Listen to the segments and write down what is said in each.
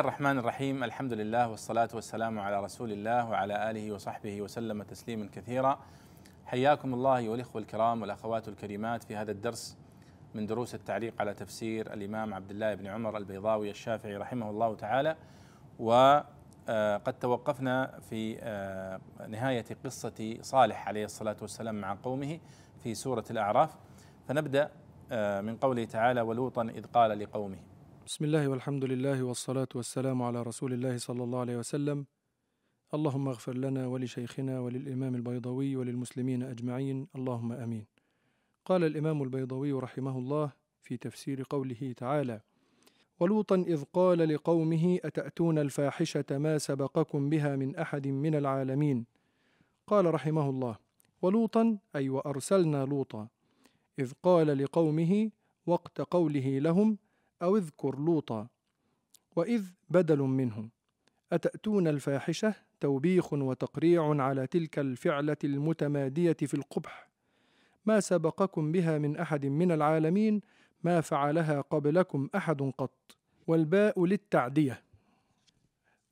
الله الرحمن الرحيم. الحمد لله والصلاة والسلام على رسول الله وعلى آله وصحبه وسلم تسليما كثيرا. حياكم الله أيها الإخوة الكرام والأخوات الكريمات في هذا الدرس من دروس التعليق على تفسير الإمام عبد الله بن عمر البيضاوي الشافعي رحمه الله تعالى. وقد توقفنا في نهاية قصة صالح عليه الصلاة والسلام مع قومه في سورة الأعراف. فنبدأ من قوله تعالى ولوطا إذ قال لقومه. بسم الله والحمد لله والصلاة والسلام على رسول الله صلى الله عليه وسلم. اللهم اغفر لنا ولشيخنا وللإمام البيضوي وللمسلمين أجمعين. اللهم آمين. قال الإمام البيضوي رحمه الله في تفسير قوله تعالى ولوطا إذ قال لقومه أتأتون الفاحشة ما سبقكم بها من أحد من العالمين؟ قال رحمه الله ولوطا أي وأرسلنا لوطا إذ قال لقومه وقت قوله لهم أو اذكر لوطا وإذ بدل منه أتأتون الفاحشة؟ توبيخ وتقريع على تلك الفعلة المتمادية في القبح. ما سبقكم بها من أحد من العالمين ما فعلها قبلكم أحد قط. والباء للتعدية.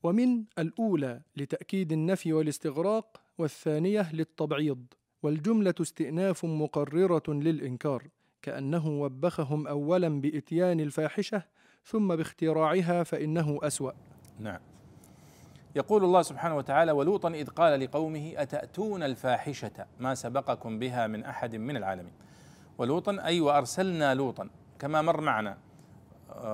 ومن الأولى لتأكيد النفي والاستغراق والثانية للتبعيض. والجملة استئناف مقررة للإنكار. كأنه وبخهم أولا بإتيان الفاحشة ثم باختراعها فإنه أسوأ. نعم. يقول الله سبحانه وتعالى ولوطا إذ قال لقومه أتأتون الفاحشة ما سبقكم بها من أحد من العالمين ولوطا أي وأرسلنا لوطا كما مر معنا.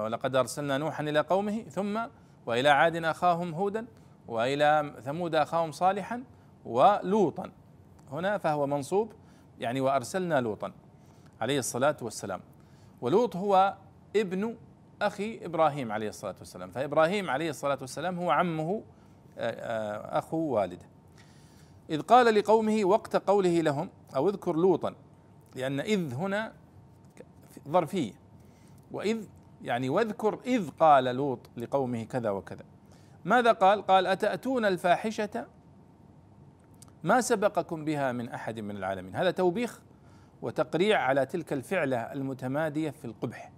لقد أرسلنا نوحا إلى قومه ثم وإلى عاد أخاهم هودا وإلى ثمود أخاهم صالحا ولوطا. هنا فهو منصوب يعني وأرسلنا لوطا. عليه الصلاة والسلام. ولوط هو ابن أخي إبراهيم عليه الصلاة والسلام. فإبراهيم عليه الصلاة والسلام هو عمه أخو والده إذ قال لقومه وقت قوله لهم أو اذكر لوطا لأن إذ هنا ظرفية وإذ يعني واذكر إذ قال لوط لقومه كذا وكذا. ماذا قال؟ قال أتأتون الفاحشة؟ ما سبقكم بها من أحد من العالمين. هذا توبيخ وتقريع على تلك الفعلة المتمادية في القبح.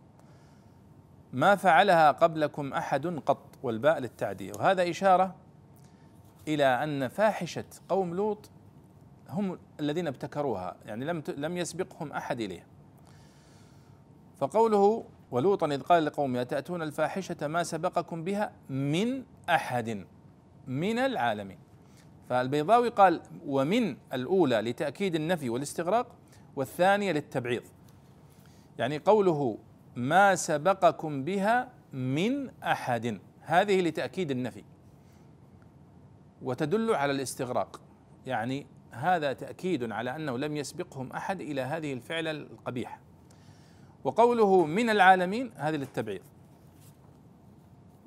ما فعلها قبلكم أحد قط والباء للتعدية وهذا إشارة إلى أن فاحشة قوم لوط هم الذين ابتكروها يعني لم لم يسبقهم أحد إليها فقوله ولوطا إذ قال لقومه أتأتون الفاحشة ما سبقكم بها من أحد من العالمين. فالبيضاوي قال ومن الأولى لتأكيد النفي والاستغراق والثانية للتبعيض. يعني قوله ما سبقكم بها من أحد. هذه لتأكيد النفي. وتدل على الاستغراق. يعني هذا تأكيد على أنه لم يسبقهم أحد إلى هذه الفعلة القبيحة وقوله من العالمين هذه للتبعيض.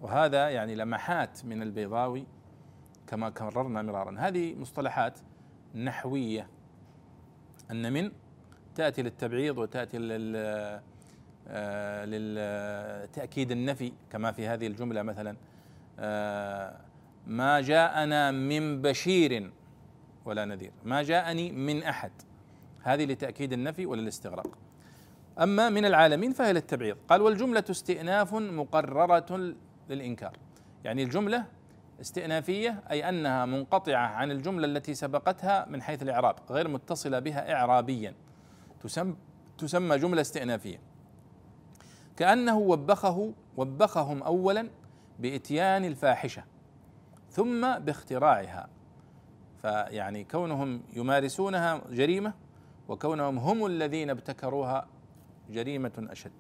وهذا يعني لمحات من البيضاوي كما كررنا مرارا. هذه مصطلحات نحوية. أن من تأتي للتبعيض وتأتي لل للتأكيد النفي كما في هذه الجملة مثلا. ما جاءنا من بشير ولا نذير ما جاءني من أحد. هذه لتأكيد النفي وللاستغراق. أما من العالمين فهي للتبعيض. قال والجملة استئناف مقررة للإنكار. يعني الجملة استئنافية أي أنها منقطعة عن الجملة التي سبقتها من حيث الإعراب غير متصلة بها إعرابيا. تسمى تسمى جملة استئنافية. كأنه وبخه وبخهم أولا بإتيان الفاحشة ثم باختراعها. فيعني كونهم يمارسونها جريمة وكونهم هم الذين ابتكروها جريمة أشد.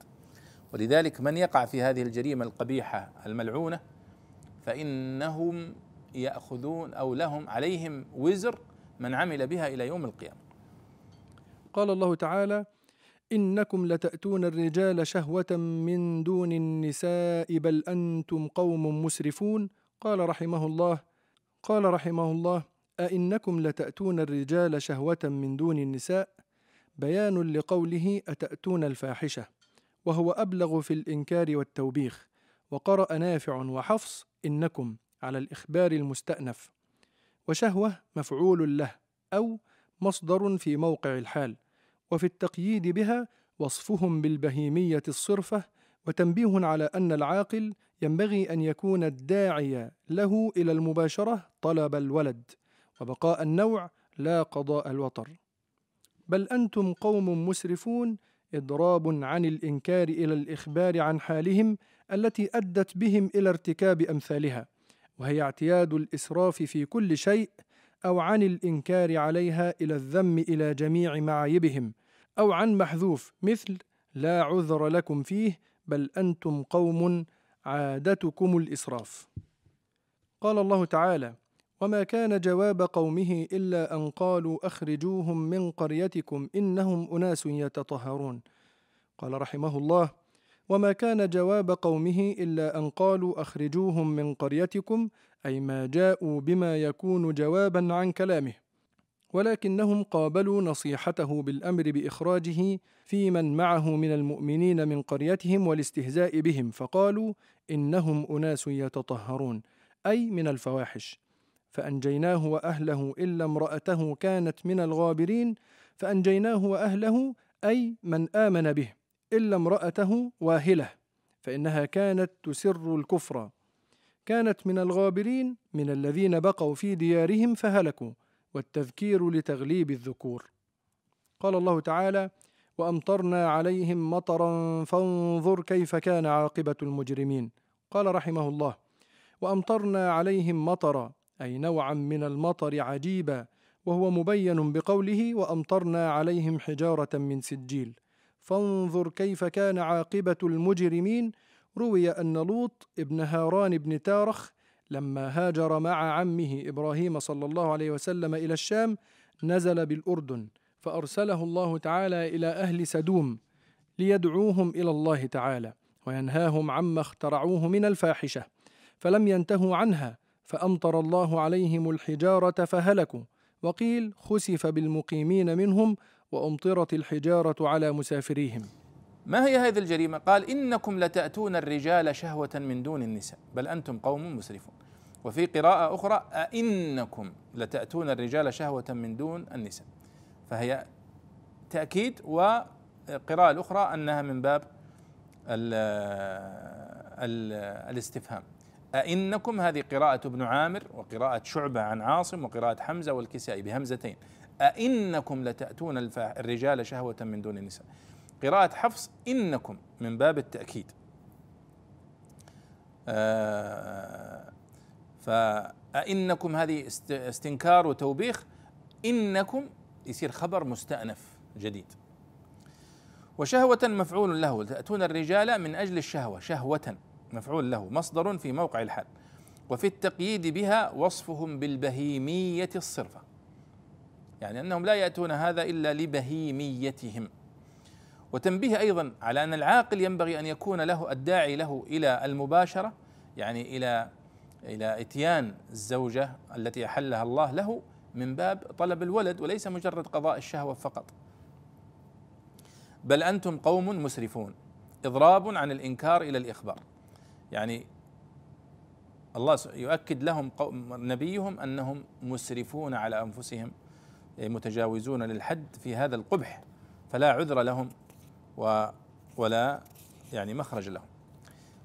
ولذلك من يقع في هذه الجريمة القبيحة الملعونة فإنهم يأخذون أو لهم عليهم وزر من عمل بها إلى يوم القيامة. قال الله تعالى إنكم لتأتون الرجال شهوة من دون النساء بل أنتم قوم مسرفون. قال رحمه الله قال رحمه الله أئنكم لتأتون الرجال شهوة من دون النساء؟ بيان لقوله أتأتون الفاحشة؟ وهو أبلغ في الإنكار والتوبيخ. وقرأ نافع وحفص إنكم على الإخبار المستأنف. وشهوة مفعول له أو مصدر في موقع الحال وفي التقييد بها وصفهم بالبهيمية الصرفة وتنبيه على أن العاقل ينبغي أن يكون الداعي له إلى المباشرة طلب الولد وبقاء النوع لا قضاء الوطر بل أنتم قوم مسرفون إضراب عن الإنكار إلى الإخبار عن حالهم التي أدت بهم إلى ارتكاب أمثالها وهي اعتياد الإسراف في كل شيء أو عن الإنكار عليها إلى الذم إلى جميع معايبهم أو عن محذوف مثل لا عذر لكم فيه بل أنتم قوم عادتكم الإسراف قال الله تعالى وما كان جواب قومه إلا أن قالوا أخرجوهم من قريتكم إنهم أناس يتطهرون قال رحمه الله وما كان جواب قومه إلا أن قالوا أخرجوهم من قريتكم أي ما جاءوا بما يكون جوابا عن كلامه ولكنهم قابلوا نصيحته بالأمر بإخراجه في من معه من المؤمنين من قريتهم والاستهزاء بهم فقالوا إنهم أناس يتطهرون أي من الفواحش. فأنجيناه وأهله إلا امرأته كانت من الغابرين فأنجيناه وأهله أي من آمن به إلا امرأته واهلة فإنها كانت تسر الكفر. كانت من الغابرين من الذين بقوا في ديارهم فهلكوا والتذكير لتغليب الذكور. قال الله تعالى وأمطرنا عليهم مطرا فانظر كيف كان عاقبة المجرمين. قال رحمه الله وأمطرنا عليهم مطرا أي نوعا من المطر عجيبا وهو مبين بقوله وأمطرنا عليهم حجارة من سجيل فانظر كيف كان عاقبة المجرمين روي أن لوط ابن هاران بن تارخ لما هاجر مع عمه إبراهيم صلى الله عليه وسلم إلى الشام نزل بالأردن فأرسله الله تعالى إلى أهل سدوم ليدعوهم إلى الله تعالى وينهاهم عما اخترعوه من الفاحشة فلم ينتهوا عنها فأمطر الله عليهم الحجارة فهلكوا وقيل خسف بالمقيمين منهم وأمطرت الحجارة على مسافريهم. ما هي هذه الجريمة؟ قال إنكم لتأتون الرجال شهوة من دون النساء بل أنتم قوم مسرفون. وفي قراءة أخرى أئنكم لتأتون الرجال شهوة من دون النساء. فهي تأكيد وقراءة الأخرى أنها من باب ال ال الاستفهام. أئنكم هذه قراءة ابن عامر وقراءة شعبة عن عاصم وقراءة حمزة والكسائي بهمزتين. أئنكم لتأتون الرجال شهوة من دون النساء. قراءة حفص إنكم من باب التأكيد. آه فأئنكم هذه استنكار وتوبيخ إنكم يصير خبر مستأنف جديد. وشهوة مفعول له تأتون الرجال من أجل الشهوة شهوة مفعول له مصدر في موقع الحال. وفي التقييد بها وصفهم بالبهيمية الصرفة. يعني أنهم لا يأتون هذا إلا لبهيميتهم. وتنبيه أيضا على أن العاقل ينبغي أن يكون له الداعي له إلى المباشرة يعني إلى إلى إتيان الزوجة التي أحلها الله له من باب طلب الولد وليس مجرد قضاء الشهوة فقط. بل أنتم قوم مسرفون إضراب عن الإنكار إلى الإخبار. يعني الله يؤكد لهم نبيهم أنهم مسرفون على أنفسهم متجاوزون للحد في هذا القبح فلا عذر لهم. ولا يعني مخرج لهم.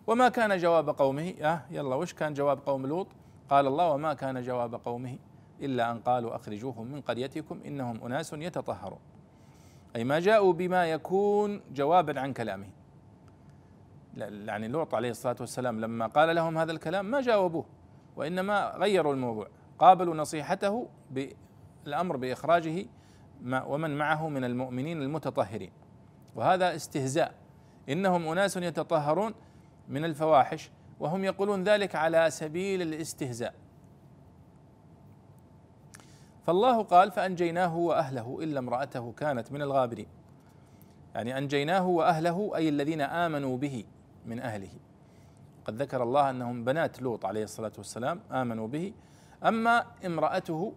وما كان جواب قومه آه يلا وش كان جواب قوم لوط؟ قال الله وما كان جواب قومه إلا أن قالوا أخرجوهم من قريتكم إنهم أناس يتطهرون. أي ما جاءوا بما يكون جوابا عن كلامه. يعني لوط عليه الصلاة والسلام لما قال لهم هذا الكلام ما جاوبوه وإنما غيروا الموضوع. قابلوا نصيحته بالأمر بإخراجه ومن معه من المؤمنين المتطهرين. وهذا استهزاء. إنهم أناس يتطهرون من الفواحش وهم يقولون ذلك على سبيل الاستهزاء. فالله قال فأنجيناه وأهله إلا امرأته كانت من الغابرين. يعني أنجيناه وأهله أي الذين آمنوا به من أهله. قد ذكر الله أنهم بنات لوط عليه الصلاة والسلام آمنوا به. أما امرأته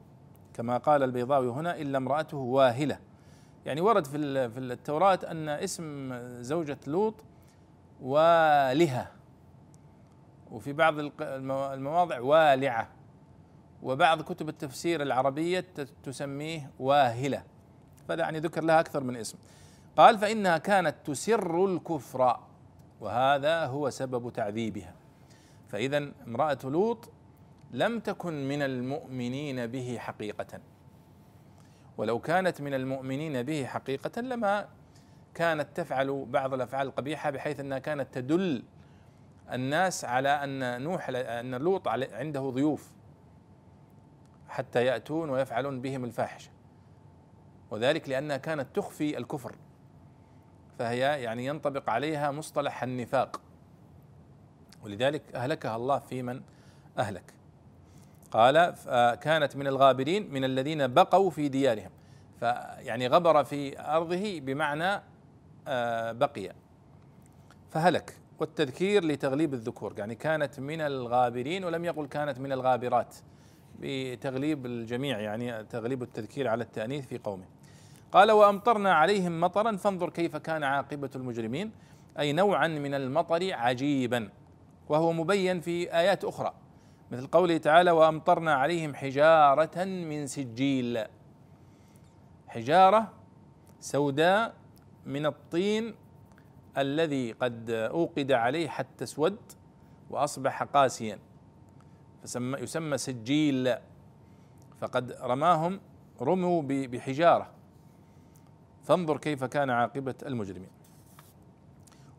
كما قال البيضاوي هنا إلا امرأته واهلة. يعني ورد في في التوراة أن اسم زوجة لوط والهة وفي بعض المواضع والعة وبعض كتب التفسير العربية تسميه واهلة فهذا يعني ذكر لها أكثر من اسم. قال فإنها كانت تسر الكفر وهذا هو سبب تعذيبها. فإذا امرأة لوط لم تكن من المؤمنين به حقيقة. ولو كانت من المؤمنين به حقيقة لما كانت تفعل بعض الأفعال القبيحة بحيث أنها كانت تدل الناس على أن نوح أن لوط عنده ضيوف حتى يأتون ويفعلون بهم الفاحشة. وذلك لأنها كانت تخفي الكفر. فهي يعني ينطبق عليها مصطلح النفاق. ولذلك أهلكها الله في من أهلك. قال كانت من الغابرين من الذين بقوا في ديارهم. فيعني غبر في أرضه بمعنى آه، بقي. فهلك. والتذكير لتغليب الذكور. يعني كانت من الغابرين ولم يقل كانت من الغابرات. بتغليب الجميع يعني تغليب التذكير على التأنيث في قومه. قال وأمطرنا عليهم مطرا فانظر كيف كان عاقبة المجرمين. أي نوعا من المطر عجيبا. وهو مبين في آيات أخرى. مثل قوله تعالى وأمطرنا عليهم حجارة من سجيل. حجارة سوداء من الطين الذي قد أوقد عليه حتى اسود وأصبح قاسيا. فسمى يسمى سجيل. فقد رماهم رموا بحجارة. فانظر كيف كان عاقبة المجرمين.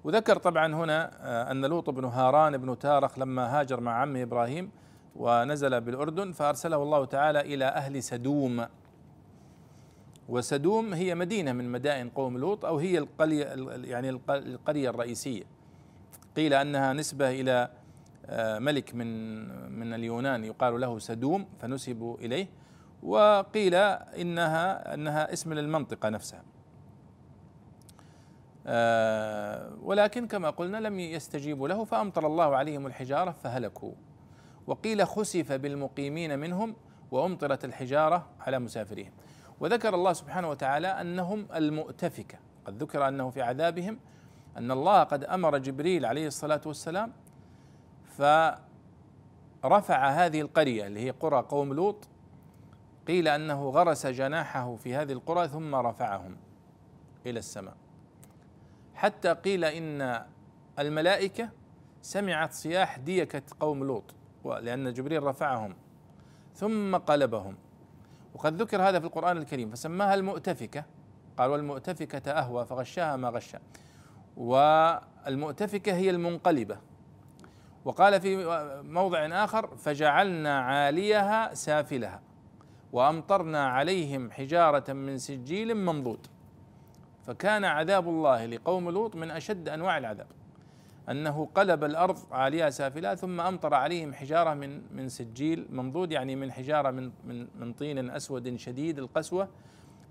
وذكر طبعا هنا آه، أن لوط بن هاران بن تارخ لما هاجر مع عمه إبراهيم ونزل بالأردن فأرسله الله تعالى إلى أهل سدوم. وسدوم هي مدينة من مدائن قوم لوط أو هي القرية يعني القرية الرئيسية. قيل أنها نسبة إلى آه، ملك من من اليونان يقال له سدوم فنسبوا إليه. وقيل إنها أنها اسم للمنطقة نفسها. ولكن كما قلنا لم يستجيبوا له فأمطر الله عليهم الحجارة فهلكوا. وقيل خسف بالمقيمين منهم وأمطرت الحجارة على مسافريهم وذكر الله سبحانه وتعالى أنهم المؤتفكة. قد ذكر أنه في عذابهم أن الله قد أمر جبريل عليه الصلاة والسلام فرفع هذه القرية اللي هي قرى قوم لوط. قيل أنه غرس جناحه في هذه القرى ثم رفعهم إلى السماء. حتى قيل إن الملائكة سمعت صياح ديكة قوم لوط لأن جبريل رفعهم ثم قلبهم. وقد ذكر هذا في القرآن الكريم فسماها المؤتفكة. قال والمؤتفكة أهوى فغشاها ما غشا والمؤتفكة هي المنقلبة. وقال في موضع آخر فجعلنا عاليها سافلها وأمطرنا عليهم حجارة من سجيل منضود. فكان عذاب الله لقوم لوط من أشد أنواع العذاب. أنه قلب الأرض عاليها سافلها ثم أمطر عليهم حجارة من من سجيل منضود يعني من حجارة من من من طين أسود شديد القسوة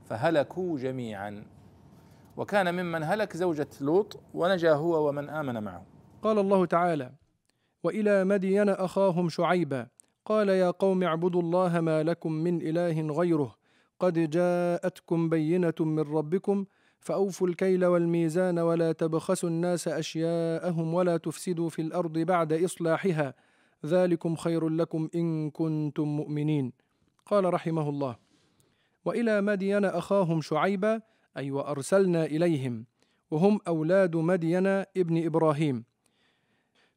فهلكوا جميعا. وكان ممن هلك زوجة لوط ونجا هو ومن آمن معه. قال الله تعالى وإلى مدين أخاهم شعيبا قال يا قوم اعبدوا الله ما لكم من إله غيره قد جاءتكم بينة من ربكم فأوفوا الكيل والميزان ولا تبخسوا الناس أشياءهم ولا تفسدوا في الأرض بعد إصلاحها. ذلكم خير لكم إن كنتم مؤمنين. قال رحمه الله وإلى مدين أخاهم شعيبا أي وأرسلنا إليهم وهم أولاد مدين ابن إبراهيم.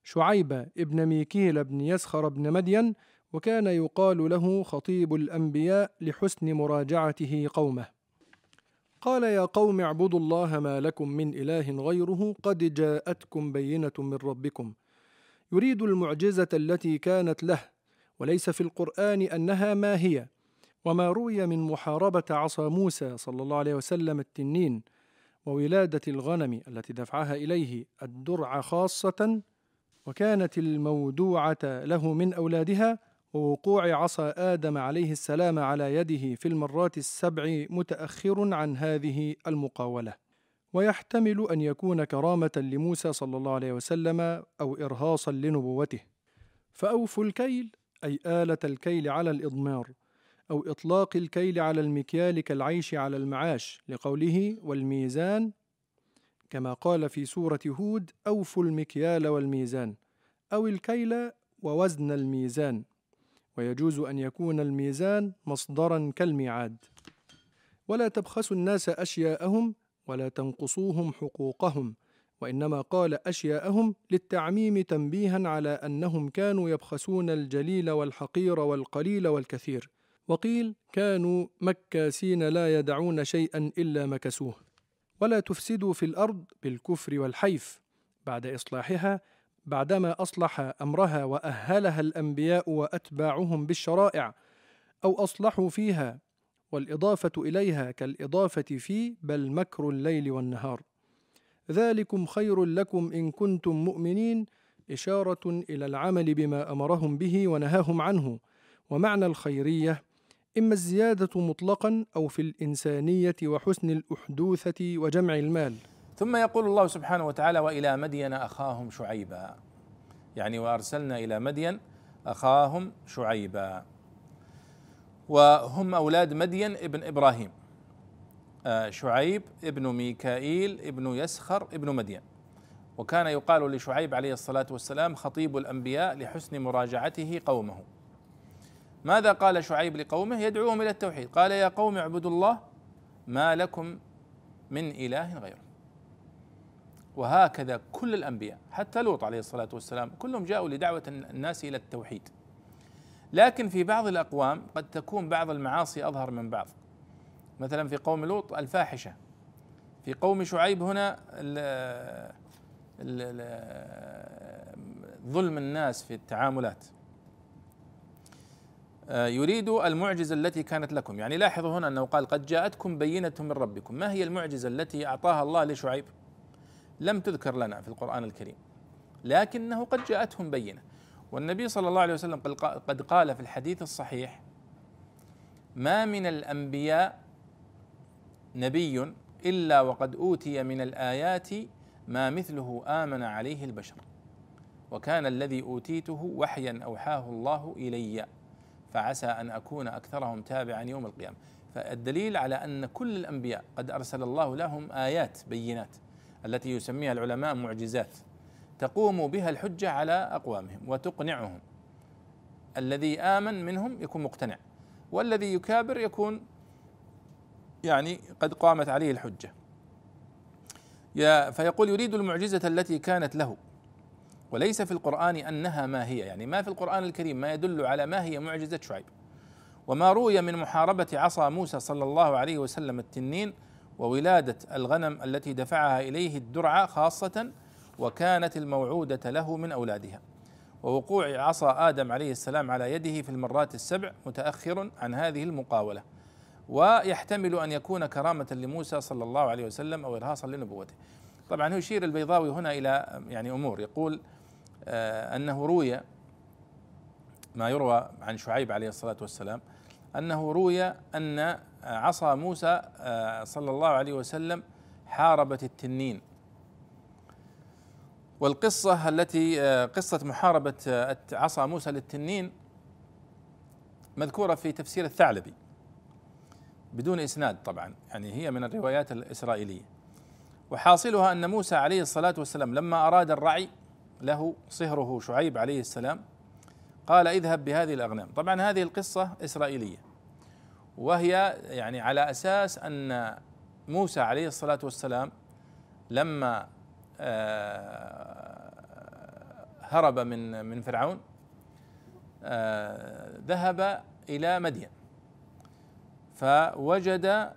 شعيب ابن ميكيل بن يسخر بن مدين وكان يقال له خطيب الأنبياء لحسن مراجعته قومه. قال يا قوم اعبدوا الله ما لكم من إله غيره قد جاءتكم بينة من ربكم. يريد المعجزة التي كانت له وليس في القرآن أنها ما هي. وما روي من محاربة عصا موسى صلى الله عليه وسلم التنين وولادة الغنم التي دفعها إليه الدرع خاصة وكانت المودوعه له من أولادها ووقوع عصا آدم عليه السلام على يده في المرات السبع متأخر عن هذه المقاولة. ويحتمل أن يكون كرامة لموسى صلى الله عليه وسلم أو إرهاصا لنبوته. فأوفوا الكيل أي آلة الكيل على الإضمار أو إطلاق الكيل على المكيال كالعيش على المعاش لقوله والميزان. كما قال في سورة هود أوفوا المكيال والميزان أو الكيل ووزن الميزان. ويجوز أن يكون الميزان مصدرا كالميعاد. ولا تبخسوا الناس أشياءهم ولا تنقصوهم حقوقهم وإنما قال أشياءهم للتعميم تنبيها على أنهم كانوا يبخسون الجليل والحقير والقليل والكثير. وقيل كانوا مكاسين لا يدعون شيئا إلا مكسوه. ولا تفسدوا في الأرض بالكفر والحيف. بعد إصلاحها بعدما أصلح أمرها وأهلها الأنبياء وأتباعهم بالشرائع أو أصلحوا فيها والإضافة إليها كالإضافة في بل مكر الليل والنهار. ذلكم خير لكم إن كنتم مؤمنين إشارة إلى العمل بما أمرهم به ونهاهم عنه. ومعنى الخيرية إما الزيادة مطلقا أو في الإنسانية وحسن الأحدوثة وجمع المال. ثم يقول الله سبحانه وتعالى وإلى مدين أخاهم شعيبا. يعني وأرسلنا إلى مدين أخاهم شعيبا. وهم أولاد مدين ابن إبراهيم. آه، شعيب ابن ميكائيل ابن يسخر ابن مدين. وكان يقال لشعيب عليه الصلاة والسلام خطيب الأنبياء لحسن مراجعته قومه. ماذا قال شعيب لقومه؟ يدعوهم إلى التوحيد. قال يا قوم اعبدوا الله ما لكم من إله غيره. وهكذا كل الأنبياء حتى لوط عليه الصلاة والسلام كلهم جاءوا لدعوة الناس إلى التوحيد. لكن في بعض الأقوام قد تكون بعض المعاصي أظهر من بعض. مثلا في قوم لوط الفاحشة. في قوم شعيب هنا ال ظلم الناس في التعاملات. آه، يريد المعجزة التي كانت لكم. يعني لاحظوا هنا أنه قال قد جاءتكم بينة من ربكم. ما هي المعجزة التي أعطاها الله لشعيب؟ لم تذكر لنا في القرآن الكريم لكنه قد جاءتهم بينة. والنبي صلى الله عليه وسلم قد قال في الحديث الصحيح ما من الأنبياء نبي إلا وقد أوتي من الآيات ما مثله آمن عليه البشر وكان الذي أوتيته وحيا أوحاه الله إلي فعسى أن أكون أكثرهم تابعا يوم القيامة. فالدليل على أن كل الأنبياء قد أرسل الله لهم آيات بينات التي يسميها العلماء معجزات تقوم بها الحجة على أقوامهم وتقنعهم. الذي آمن منهم يكون مقتنع والذي يكابر يكون يعني قد قامت عليه الحجة. فيقول يريد المعجزة التي كانت له. وليس في القرآن أنها ما هي يعني ما في القرآن الكريم ما يدل على ما هي معجزة شعيب. وما روي من محاربة عصا موسى صلى الله عليه وسلم التنين وولادة الغنم التي دفعها إليه الدرع خاصة وكانت الموعودة له من أولادها. ووقوع عصا آدم عليه السلام على يده في المرات السبع متأخر عن هذه المقاولة. ويحتمل أن يكون كرامة لموسى صلى الله عليه وسلم أو إرهاصا لنبوته. طبعا يشير البيضاوي هنا إلى يعني أمور. يقول آه أنه روي ما يروى عن شعيب عليه الصلاة والسلام أنه روي أن عصا موسى آه، صلى الله عليه وسلم حاربت التنين. والقصة التي آه، قصة محاربة آه، عصا موسى للتنين مذكورة في تفسير الثعلبي بدون إسناد طبعا يعني هي من الروايات الإسرائيلية. وحاصلها أن موسى عليه الصلاة والسلام لما أراد الرعي له صهره شعيب عليه السلام قال اذهب بهذه الأغنام. طبعا هذه القصة إسرائيلية وهي يعني على أساس أن موسى عليه الصلاة والسلام لما آه، هرب من من فرعون آه، ذهب إلى مدين فوجد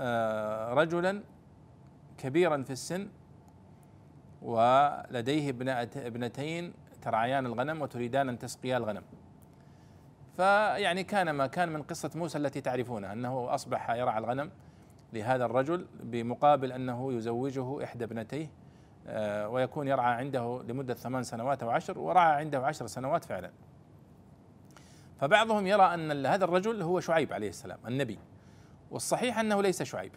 آه، رجلا كبيرا في السن ولديه ابنتين ترعيان الغنم وتريدان أن تسقيا الغنم. فيعني كان ما كان من قصة موسى التي تعرفونها أنه أصبح يرعى الغنم لهذا الرجل بمقابل أنه يزوجه إحدى ابنتيه آه، ويكون يرعى عنده لمدة ثمان سنوات أو عشر ورعى عنده عشر سنوات فعلا. فبعضهم يرى أن هذا الرجل هو شعيب عليه السلام النبي. والصحيح أنه ليس شعيب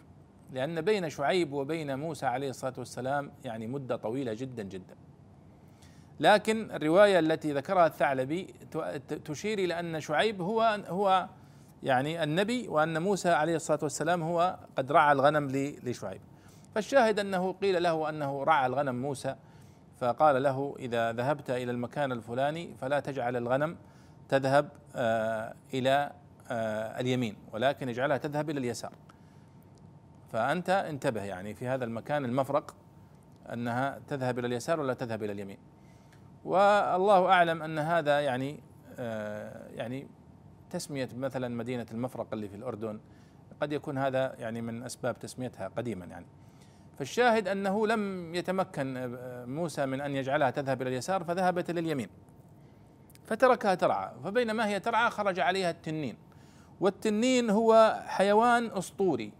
لأن بين شعيب وبين موسى عليه الصلاة والسلام يعني مدة طويلة جدا جدا. لكن الرواية التي ذكرها الثعلبي تشير إلى أن شعيب هو هو يعني النبي وأن موسى عليه الصلاة والسلام هو قد رعى الغنم لشعيب. فالشاهد أنه قيل له أنه رعى الغنم موسى فقال له إذا ذهبت إلى المكان الفلاني فلا تجعل الغنم تذهب آه إلى آه اليمين ولكن اجعلها تذهب إلى اليسار. فأنت انتبه يعني في هذا المكان المفرق أنها تذهب إلى اليسار ولا تذهب إلى اليمين. والله أعلم أن هذا يعني آه، يعني تسمية مثلا مدينة المفرق اللي في الأردن قد يكون هذا يعني من أسباب تسميتها قديما يعني. فالشاهد أنه لم يتمكن آه، موسى من أن يجعلها تذهب إلى اليسار فذهبت إلى اليمين. فتركها ترعى فبينما هي ترعى خرج عليها التنين. والتنين هو حيوان أسطوري.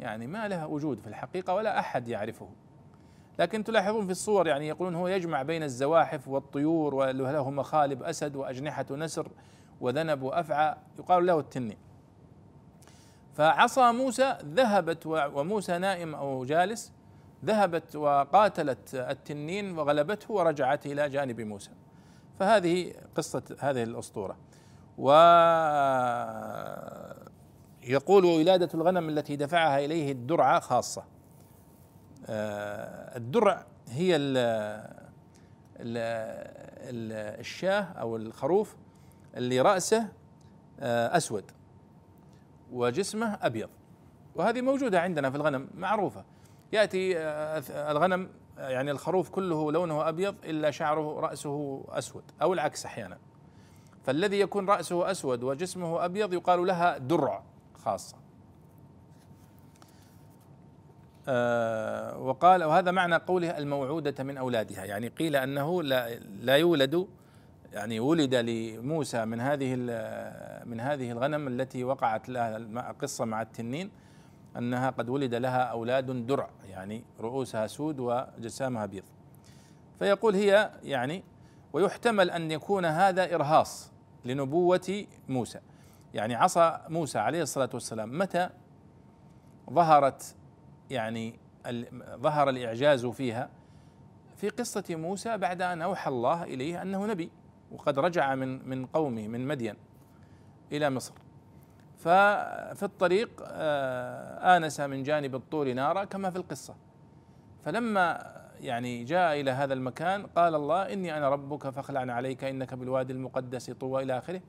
يعني ما له وجود في الحقيقة ولا أحد يعرفه. لكن تلاحظون في الصور يعني يقولون هو يجمع بين الزواحف والطيور وله مخالب أسد وأجنحة نسر وذنب وأفعى يقال له التنين. فعصا موسى ذهبت وموسى نائم أو جالس ذهبت وقاتلت التنين وغلبته ورجعت إلى جانب موسى. فهذه قصة هذه الأسطورة. و يقول ولادة الغنم التي دفعها إليه الدرعة خاصة. الدرع هي ال ال الشاه أو الخروف اللي رأسه آه، أسود وجسمه أبيض. وهذه موجودة عندنا في الغنم معروفة. يأتي آه، الغنم يعني الخروف كله لونه أبيض إلا شعره رأسه أسود أو العكس أحيانا. فالذي يكون رأسه أسود وجسمه أبيض يقال لها درع خاصة آه وقال وهذا معنى قوله الموعودة من أولادها. يعني قيل أنه لا, لا يولد يعني ولد لموسى من هذه من هذه الغنم التي وقعت لها قصة مع التنين أنها قد ولد لها أولاد درع يعني رؤوسها سود وجسامها بيض. فيقول هي يعني ويحتمل أن يكون هذا إرهاص لنبوة موسى. يعني عصا موسى عليه الصلاة والسلام متى ظهرت يعني ظهر الإعجاز فيها في قصة موسى بعد أن أوحى الله إليه أنه نبي وقد رجع من من قومه من مدين إلى مصر. ففي الطريق آه، آنس من جانب الطور نارا كما في القصة. فلما يعني جاء إلى هذا المكان قال الله إني أنا ربك فاخلع عليك إنك بالوادي المقدس طوى إلى آخره.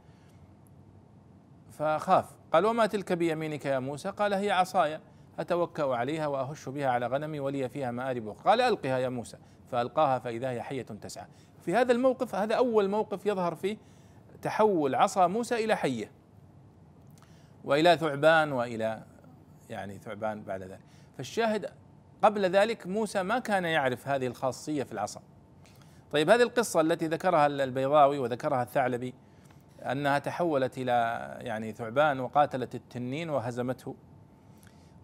فخاف قال وما تلك بيمينك يا موسى؟ قال هي عصاي. أتوكأ عليها وأهش بها على غنمي ولي فيها مآرب. قال ألقها يا موسى. فألقاها فإذا هي حية تسعى. في هذا الموقف هذا أول موقف يظهر فيه تحول عصا موسى إلى حية وإلى ثعبان وإلى يعني ثعبان بعد ذلك. فالشاهد قبل ذلك موسى ما كان يعرف هذه الخاصية في العصا. طيب هذه القصة التي ذكرها البيضاوي وذكرها الثعلبي أنها تحولت إلى يعني ثعبان وقاتلت التنين وهزمته.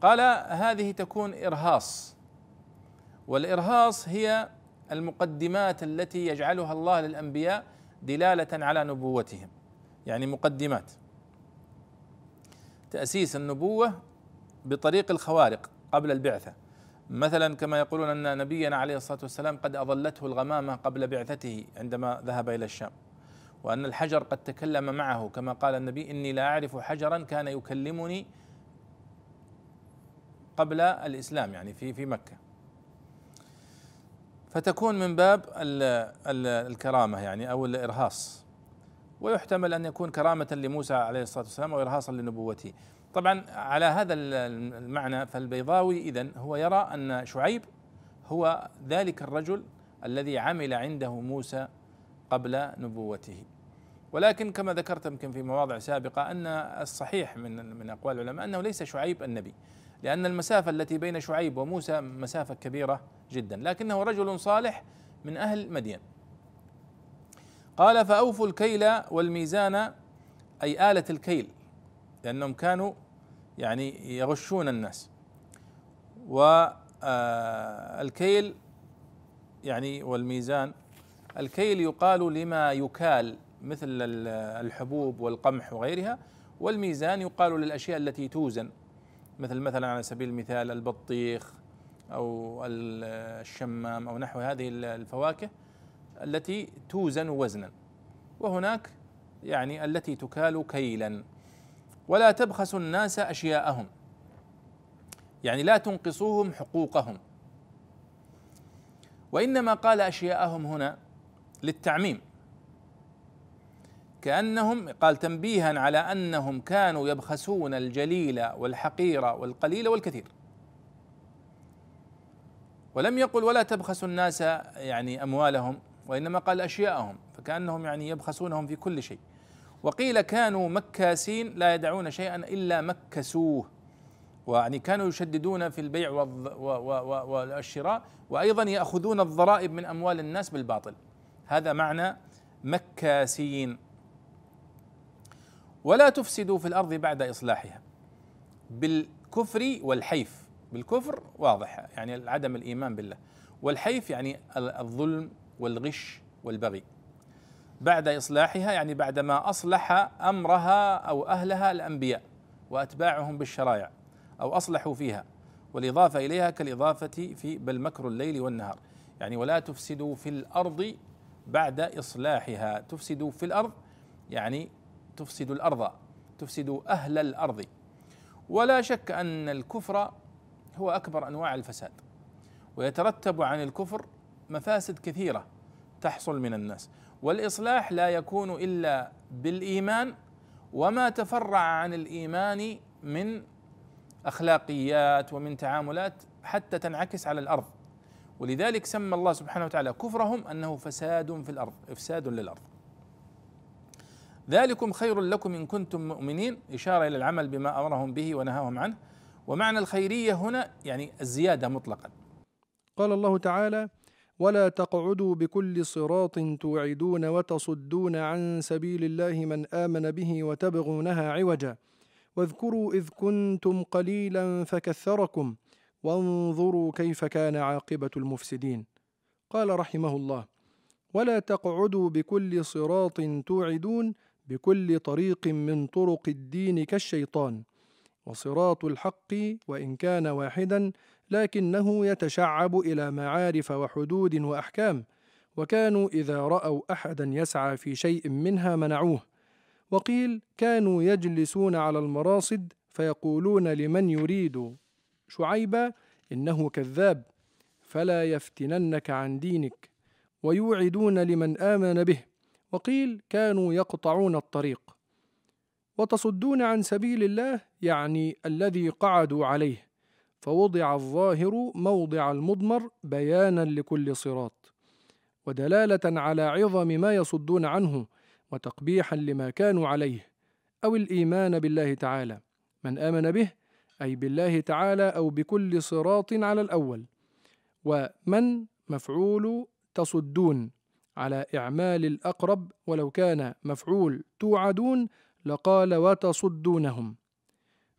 قال هذه تكون إرهاص. والإرهاص هي المقدمات التي يجعلها الله للأنبياء دلالة على نبوتهم. يعني مقدمات. تأسيس النبوة بطريق الخوارق قبل البعثة. مثلا كما يقولون أن نبينا عليه الصلاة والسلام قد أظلته الغمامة قبل بعثته عندما ذهب إلى الشام. وأن الحجر قد تكلم معه كما قال النبي إني لا أعرف حجرا كان يكلمني قبل الإسلام يعني في في مكة. فتكون من باب ال ال الكرامة يعني أو الإرهاص. ويحتمل أن يكون كرامة لموسى عليه الصلاة والسلام وإرهاصا لنبوته. طبعا على هذا المعنى فالبيضاوي إذن هو يرى أن شعيب هو ذلك الرجل الذي عمل عنده موسى قبل نبوته. ولكن كما ذكرت يمكن في مواضع سابقة أن الصحيح من من أقوال العلماء أنه ليس شعيب النبي. لأن المسافة التي بين شعيب وموسى مسافة كبيرة جدا لكنه رجل صالح من أهل مدين. قال فأوفوا الكيل والميزان أي آلة الكيل لأنهم كانوا يعني يغشون الناس. والكيل آه، يعني والميزان الكيل يقال لما يكال مثل الحبوب والقمح وغيرها والميزان يقال للأشياء التي توزن. مثل مثلا على سبيل المثال البطيخ أو الشمام أو نحو هذه الفواكه التي توزن وزنا. وهناك يعني التي تكال كيلا. ولا تبخسوا الناس أشياءهم. يعني لا تنقصوهم حقوقهم. وإنما قال أشياءهم هنا للتعميم. كأنهم قال تنبيها على أنهم كانوا يبخسون الجليل والحقير والقليل والكثير. ولم يقل ولا تبخسوا الناس يعني أموالهم وإنما قال أشياءهم فكأنهم يعني يبخسونهم في كل شيء. وقيل كانوا مكاسين لا يدعون شيئا إلا مكسوه. ويعني كانوا يشددون في البيع والشراء وأيضا يأخذون الضرائب من أموال الناس بالباطل. هذا معنى مكاسين. ولا تفسدوا في الأرض بعد إصلاحها. بالكفر والحيف بالكفر واضح يعني عدم الإيمان بالله. والحيف يعني الظلم والغش والبغي. بعد إصلاحها يعني بعدما أصلح أمرها أو أهلها الأنبياء وأتباعهم بالشرائع أو أصلحوا فيها والإضافة إليها كالإضافة في بل مكر الليل والنهار. يعني ولا تفسدوا في الأرض بعد إصلاحها. تفسدوا في الأرض يعني تفسد الأرض تفسد أهل الأرض. ولا شك أن الكفر هو أكبر أنواع الفساد. ويترتب عن الكفر مفاسد كثيرة تحصل من الناس. والإصلاح لا يكون إلا بالإيمان وما تفرع عن الإيمان من أخلاقيات ومن تعاملات حتى تنعكس على الأرض. ولذلك سمى الله سبحانه وتعالى كفرهم أنه فساد في الأرض إفساد للأرض. ذلكم خير لكم إن كنتم مؤمنين. إشارة إلى العمل بما أمرهم به ونهاهم عنه. ومعنى الخيرية هنا يعني الزيادة مطلقا. قال الله تعالى ولا تقعدوا بكل صراط توعدون وتصدون عن سبيل الله من آمن به وتبغونها عوجا. واذكروا إذ كنتم قليلا فكثركم وانظروا كيف كان عاقبة المفسدين. قال رحمه الله ولا تقعدوا بكل صراط توعدون بكل طريق من طرق الدين كالشيطان وصراط الحق وإن كان واحدا لكنه يتشعب إلى معارف وحدود وأحكام وكانوا إذا رأوا احدا يسعى في شيء منها منعوه وقيل كانوا يجلسون على المراصد فيقولون لمن يريد. شعيبا إنه كذاب فلا يفتننك عن دينك ويوعدون لمن آمن به. وقيل كانوا يقطعون الطريق. وتصدون عن سبيل الله يعني الذي قعدوا عليه فوضع الظاهر موضع المضمر بيانا لكل صراط. ودلالة على عظم ما يصدون عنه وتقبيحا لما كانوا عليه أو الإيمان بالله تعالى. من آمن به أي بالله تعالى أو بكل صراط على الأول. ومن مفعول تصدون على إعمال الأقرب ولو كان مفعول توعدون لقال وتصدونهم.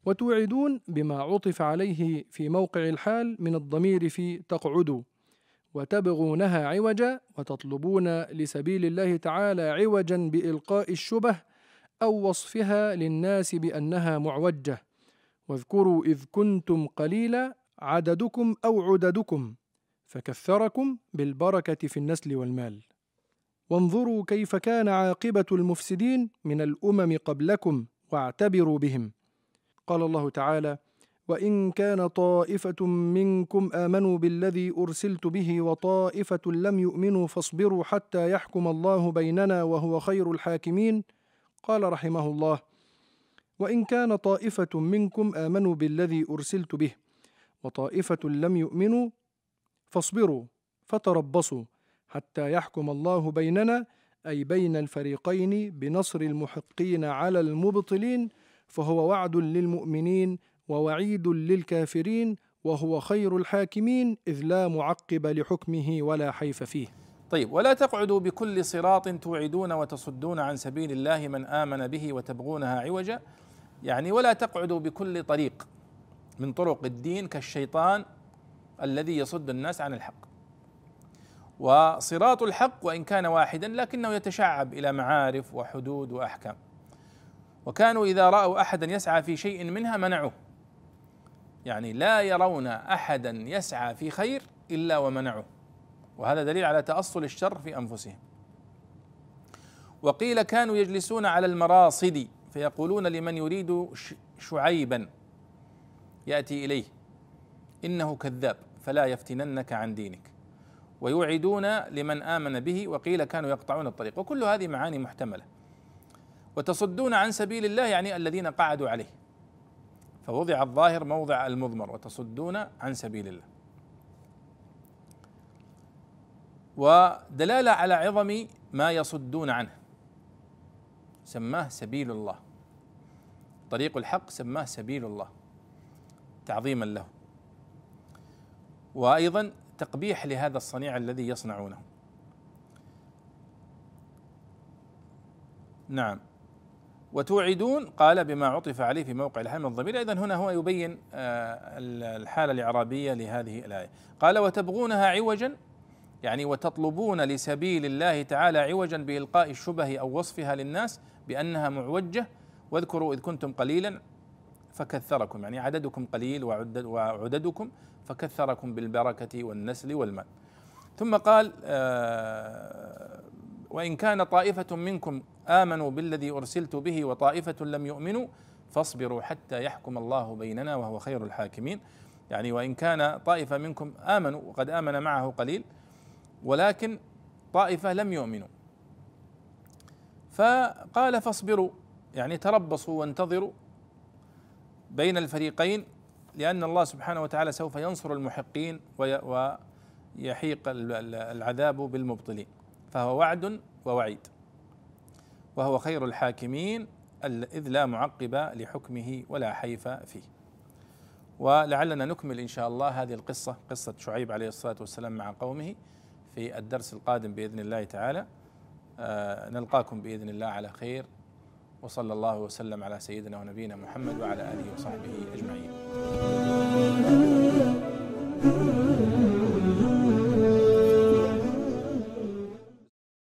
وتوعدون بما عطف عليه في موقع الحال من الضمير في تقعدوا. وتبغونها عوجا وتطلبون لسبيل الله تعالى عوجا بإلقاء الشبه أو وصفها للناس بأنها معوجة. واذكروا إذ كنتم قليلا عددكم أو عددكم فكثركم بالبركة في النسل والمال. وانظروا كيف كان عاقبة المفسدين من الأمم قبلكم واعتبروا بهم. قال الله تعالى وإن كان طائفة منكم آمنوا بالذي أرسلت به وطائفة لم يؤمنوا فاصبروا حتى يحكم الله بيننا وهو خير الحاكمين. قال رحمه الله وإن كان طائفة منكم آمنوا بالذي أرسلت به وطائفة لم يؤمنوا فاصبروا فتربصوا حتى يحكم الله بيننا أي بين الفريقين بنصر المحقين على المبطلين فهو وعد للمؤمنين ووعيد للكافرين وهو خير الحاكمين إذ لا معقب لحكمه ولا حيف فيه. طيب ولا تقعدوا بكل صراط توعدون وتصدون عن سبيل الله من آمن به وتبغونها عوجا؟ يعني ولا تقعدوا بكل طريق من طرق الدين كالشيطان الذي يصد الناس عن الحق. وصراط الحق وإن كان واحدا لكنه يتشعب إلى معارف وحدود وأحكام. وكانوا إذا رأوا احدا يسعى في شيء منها منعوه. يعني لا يرون احدا يسعى في خير إلا ومنعوه. وهذا دليل على تأصل الشر في أنفسهم. وقيل كانوا يجلسون على المراصد فيقولون لمن يريد شعيبا يأتي إليه. إنه كذاب فلا يفتننك عن دينك. ويوعدون لمن آمن به وقيل كانوا يقطعون الطريق. وكل هذه معاني محتملة. وتصدون عن سبيل الله يعني الذين قعدوا عليه. فوضع الظاهر موضع المضمر. وتصدون عن سبيل الله. ودلالة على عظم ما يصدون عنه. سماه سبيل الله. طريق الحق سماه سبيل الله. تعظيما له. وأيضا تقبيح لهذا الصنيع الذي يصنعونه. نعم. وتوعدون؟ قال بما عطف عليه في موقع الحال من الضمير. اذا هنا هو يبين آه، الحالة الإعرابية لهذه الآية. قال وتبغونها عوجا؟ يعني وتطلبون لسبيل الله تعالى عوجا بإلقاء الشبه أو وصفها للناس بأنها معوجة. واذكروا إذ كنتم قليلا فكثركم. يعني عددكم قليل وعدد وعددكم. فكثركم بالبركة والنسل والمال ثم قال آه وإن كان طائفة منكم آمنوا بالذي أرسلت به وطائفة لم يؤمنوا فاصبروا حتى يحكم الله بيننا وهو خير الحاكمين. يعني وإن كان طائفة منكم آمنوا وقد آمن معه قليل ولكن طائفة لم يؤمنوا. فقال فاصبروا يعني تربصوا وانتظروا بين الفريقين لأن الله سبحانه وتعالى سوف ينصر المحقين ويحيق العذاب بالمبطلين. فهو وعد ووعيد. وهو خير الحاكمين إذ لا معقب لحكمه ولا حيف فيه. ولعلنا نكمل إن شاء الله هذه القصة قصة شعيب عليه الصلاة والسلام مع قومه في الدرس القادم بإذن الله تعالى. آه نلقاكم بإذن الله على خير. وصلى الله وسلم على سيدنا ونبينا محمد وعلى آله وصحبه أجمعين.